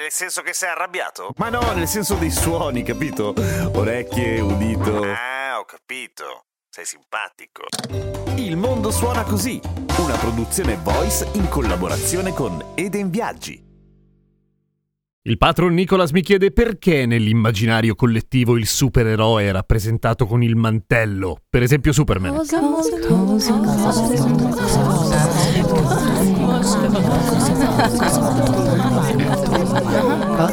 Nel senso che sei arrabbiato? Ma no, nel senso dei suoni, capito? Orecchie, udito. Ah, ho capito. Sei simpatico. Il mondo suona così, una produzione voice in collaborazione con Eden Viaggi. Il patron Nicholas mi chiede perché nell'immaginario collettivo il supereroe è rappresentato con il mantello, per esempio Superman. Cosa, cosa, cosa, cosa, cosa,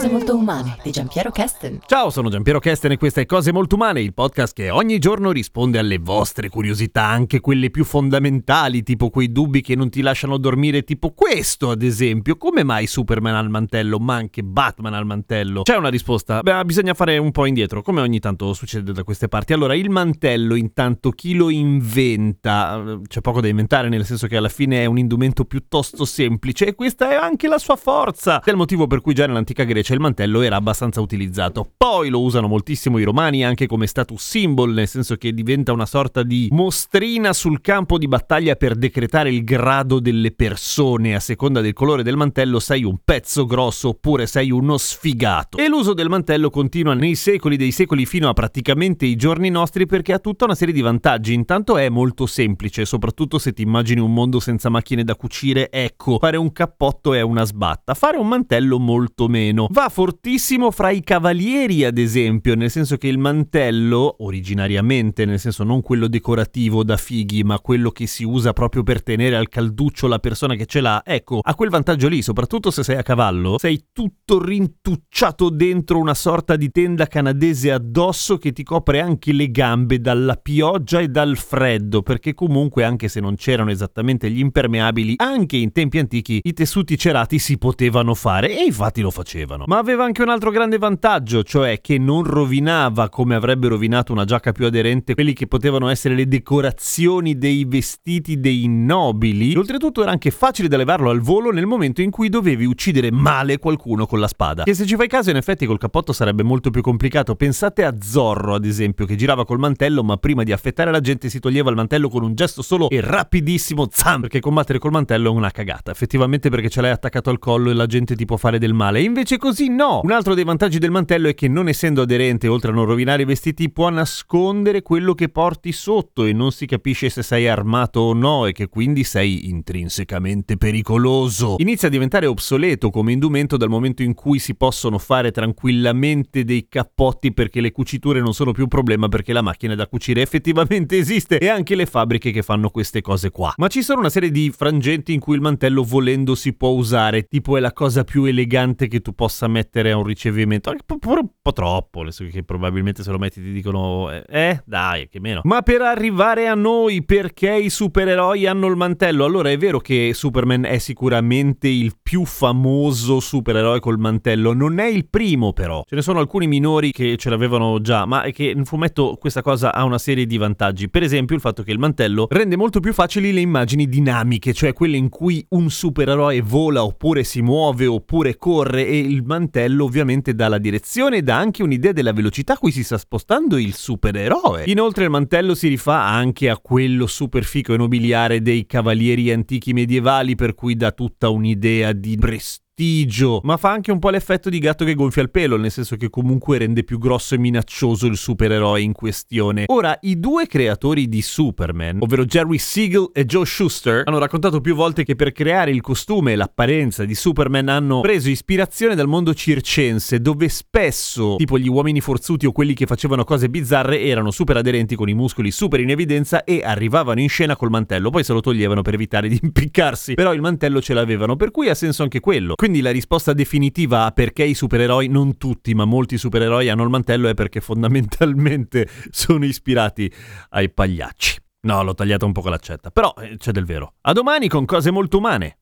Cose molto umane di Giampiero Kesten. Ciao, sono Giampiero Kesten e questa è Cose molto umane, il podcast che ogni giorno risponde alle vostre curiosità, anche quelle più fondamentali, tipo quei dubbi che non ti lasciano dormire, tipo questo ad esempio. Come mai Superman al mantello, ma anche Batman al mantello? C'è una risposta? Beh, bisogna fare un po' indietro, come ogni tanto succede da queste parti. Allora, il mantello intanto chi lo inventa? C'è poco da inventare, nel senso che alla fine è un indumento piuttosto semplice e questa è anche la sua forza. È il motivo per cui già nell'antica Grecia il mantello era abbastanza utilizzato. Poi lo usano moltissimo i romani anche come status symbol, nel senso che diventa una sorta di mostrina sul campo di battaglia per decretare il grado delle persone. A seconda del colore del mantello sei un pezzo grosso oppure sei uno sfigato. E l'uso del mantello continua nei secoli dei secoli fino a praticamente i giorni nostri perché ha tutta una serie di vantaggi. Intanto è molto semplice, soprattutto se ti immagini un mondo senza macchine da cucire, ecco, fare un cappotto è una sbatta, fare un mantello molto meno. Va fortissimo fra i cavalieri, ad esempio, nel senso che il mantello, originariamente, nel senso non quello decorativo da fighi, ma quello che si usa proprio per tenere al calduccio la persona che ce l'ha, ecco, ha quel vantaggio lì, soprattutto se sei a cavallo, sei tutto rintucciato dentro una sorta di tenda canadese addosso che ti copre anche le gambe dalla pioggia e dal freddo, perché comunque anche se non c'erano esattamente gli impermeabili, anche in tempi antichi i tessuti cerati si potevano fare e infatti lo facevano. Ma aveva anche un altro grande vantaggio, cioè che non rovinava come avrebbe rovinato una giacca più aderente quelli che potevano essere le decorazioni dei vestiti dei nobili. E oltretutto era anche facile da levarlo al volo nel momento in cui dovevi uccidere male qualcuno con la spada. Che se ci fai caso in effetti col cappotto sarebbe molto più complicato. Pensate a Zorro, ad esempio, che girava col mantello, ma prima di affettare la gente si toglieva il mantello con un gesto solo e rapidissimo, zam, perché combattere col mantello è una cagata. Effettivamente perché ce l'hai attaccato al collo e la gente ti può fare del male. Invece così no! Un altro dei vantaggi del mantello è che non essendo aderente, oltre a non rovinare i vestiti, può nascondere quello che porti sotto e non si capisce se sei armato o no e che quindi sei intrinsecamente pericoloso. Inizia a diventare obsoleto come indumento dal momento in cui si possono fare tranquillamente dei cappotti perché le cuciture non sono più un problema perché la macchina da cucire effettivamente esiste e anche le fabbriche che fanno queste cose qua. Ma ci sono una serie di frangenti in cui il mantello volendo si può usare, tipo è la cosa più elegante che tu possa mettere a un ricevimento, anche un po', troppo, che probabilmente se lo metti ti dicono eh, eh dai, che meno. Ma per arrivare a noi perché i supereroi hanno il mantello? Allora è vero che Superman è sicuramente il più famoso supereroe col mantello, non è il primo però. Ce ne sono alcuni minori che ce l'avevano già, ma è che in fumetto questa cosa ha una serie di vantaggi. Per esempio il fatto che il mantello rende molto più facili le immagini dinamiche, cioè quelle in cui un supereroe vola oppure si muove oppure corre e il mantello ovviamente dà la direzione e dà anche un'idea della velocità a cui si sta spostando il supereroe. Inoltre il mantello si rifà anche a quello super fico e nobiliare dei cavalieri antichi medievali per cui dà tutta un'idea di prestigio prestigio, ma fa anche un po' l'effetto di gatto che gonfia il pelo, nel senso che comunque rende più grosso e minaccioso il supereroe in questione. Ora, i due creatori di Superman, ovvero Jerry Siegel e Joe Schuster, hanno raccontato più volte che per creare il costume e l'apparenza di Superman hanno preso ispirazione dal mondo circense, dove spesso, tipo gli uomini forzuti o quelli che facevano cose bizzarre, erano super aderenti con i muscoli super in evidenza e arrivavano in scena col mantello, poi se lo toglievano per evitare di impiccarsi, però il mantello ce l'avevano, per cui ha senso anche quello. Quindi la risposta definitiva a perché i supereroi, non tutti, ma molti supereroi hanno il mantello è perché fondamentalmente sono ispirati ai pagliacci. No, l'ho tagliata un po' con l'accetta, però eh, c'è del vero. A domani con cose molto umane.